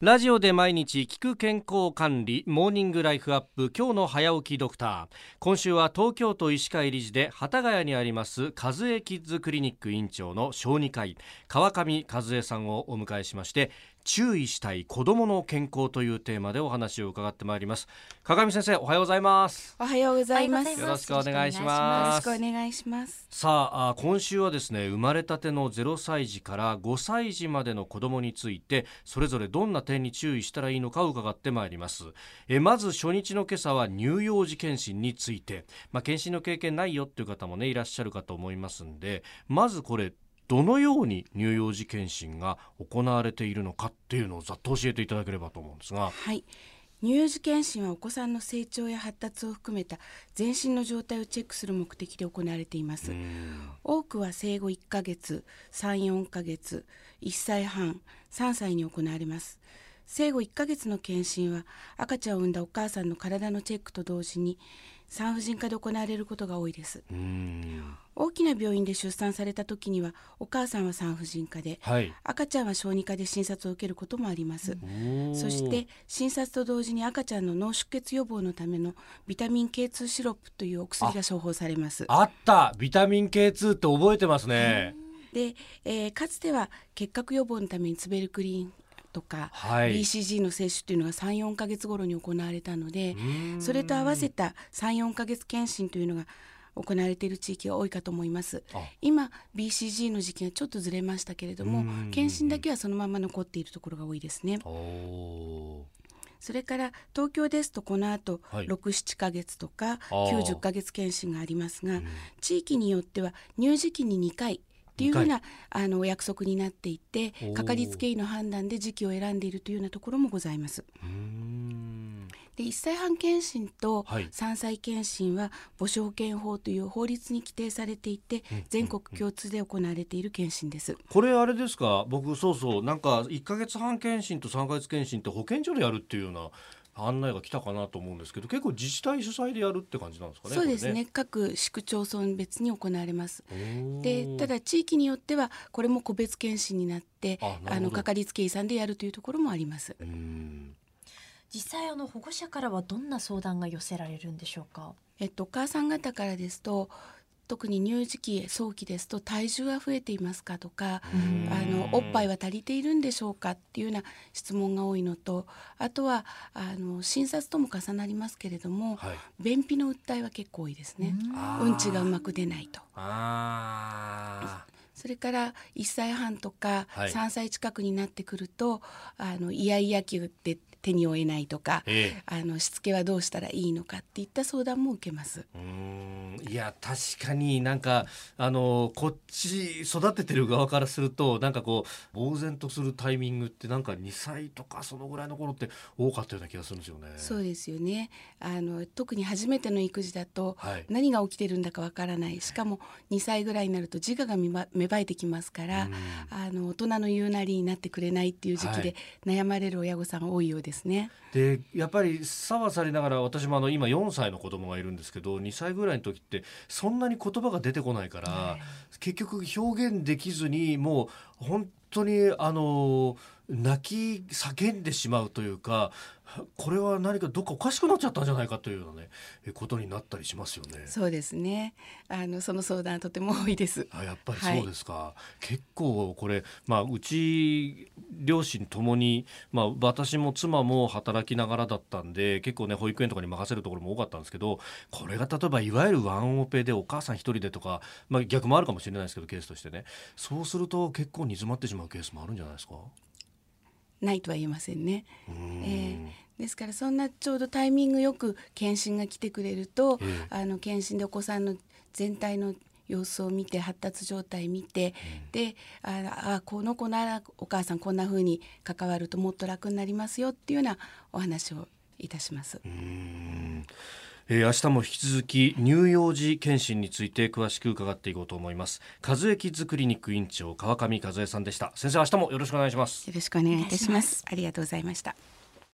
ラジオで毎日聞く健康管理モーニングライフアップ今日の早起きドクター。今週は東京都医師会理事で幡ヶ谷にあります和江キッズクリニック院長の小児科医川上和江さんをお迎えしまして注意したい子どもの健康というテーマでお話を伺ってまいります。川上先生おはようございます。おはようございます。よろしくお願いしよます。ろしくお願いします。さああ今週はですね生まれたての0歳児から5歳児までの子どもについてそれぞれどんな点に注意したらいいのかを伺ってまいります。えまず初日の今朝は乳幼児検診について。まあ検診の経験ないよっていう方もねいらっしゃるかと思いますんでまずこれどのように乳幼児検診が行われているのかっていうのをざっと教えていただければと思うんですが。はい。乳幼児検診はお子さんの成長や発達を含めた全身の状態をチェックする目的で行われています。多くは生後1ヶ月34ヶ月1歳半3歳に行われます生後1ヶ月の検診は赤ちゃんを産んだお母さんの体のチェックと同時に産婦人科で行われることが多いです。うん。大きな病院で出産された時にはお母さんは産婦人科ではい。赤ちゃんは小児科で診察を受けることもあります。そして診察と同時に赤ちゃんの脳出血予防のためのビタミン K2 シロップというお薬が処方されます。あった。ビタミン K2 って覚えてますね、で、えーかつては結核予防のためにツベルクリンとか、はい。BCG の接種というのが34ヶ月頃に行われたのでん。それと合わせた34ヶ月検診というのが行われている地域が多いかと思います。あ。今 BCG の時期がちょっとずれましたけれどもうん検診だけはそのまま残っているところが多いですね。それから東京ですとこの後、はい。67ヶ月とかあー。90ヶ月検診がありますが、地域によっては乳児期に2回っていうふうなあのお約束になっていてかかりつけ医の判断で時期を選んでいるというようなところもございます。で1歳半検診とはい。3歳検診は母子保健法という法律に規定されていて全国共通で行われている検診です。これあれですか？僕そうそうなんか1ヶ月半検診と3ヶ月検診って保健所でやるっていうような案内が来たかなと思うんですけど結構自治体主催でやるって感じなんですかねそうですねこれ各市区町村別に行われます。でただ地域によってはこれも個別検診になってあのかかりつけ医さんでやるというところもあります。実際あの保護者からはどんな相談が寄せられるんでしょうか。えっとお母さん方からですと特に乳児期早期ですと体重は増えていますかとかうん。あのおっぱいは足りているんでしょうかっていうような質問が多いのとあとはあの診察とも重なりますけれども、はい。便秘の訴えは結構多いですね。うん。ちがうまく出ないと。あそれから1歳半とかはい。3歳近くになってくると、あのイヤイヤ期で手に負えないとか、ーええ。あのしつけはどうしたらいいのかっていった相談も受けます。うーん。いや確かになんかあのこっち育ててる側からするとなんかこう呆然とするタイミングってなんか2歳とかそのぐらいの頃って多かったような気がするんですよね。そうですよね。あの特に初めての育児だと、はい。何が起きてるんだかわからない。しかも2歳ぐらいになると自我が芽生芽生えてきますから、うん。あの大人の言うなりになってくれないっていう時期で悩まれる親御さんが多いようですね。でやっぱりさはさりながら私もあの今4歳の子供がいるんですけど2歳ぐらいの時ってそんなに言葉が出てこないから、結局表現できずにもう本当にあの泣き叫んでしまうというかこれは何かどっかおかしくなっちゃったんじゃないかというようなねえことになったりしますよね。そうですね。あのその相談はとても多いです。あやっぱりそうですか、結構これ、まあ、うち両親ともに、まあ、私も妻も働きながらだったんで結構ね保育園とかに任せるところも多かったんですけどこれが例えばいわゆるワンオペでお母さん一人でとか、まあ、逆もあるかもしれないですけどケースとしてね。そうすると結構煮詰まってしまうケースもあるんじゃないですか？ないとは言えませんね。えーですからそんなちょうどタイミングよく検診が来てくれると、ええあの検診でお子さんの全体の様子を見て発達状態見て、でああこの子ならお母さんこんな風に関わるともっと楽になりますよっていうようなお話をいたします。うーんえー明日も引き続き乳幼児検診について詳しく伺っていこうと思います和江キッズクリニック院長川上和江さんでした先生明日もよろしくお願いしますよろしくお願いいたしお願いしま。すありがとうございました。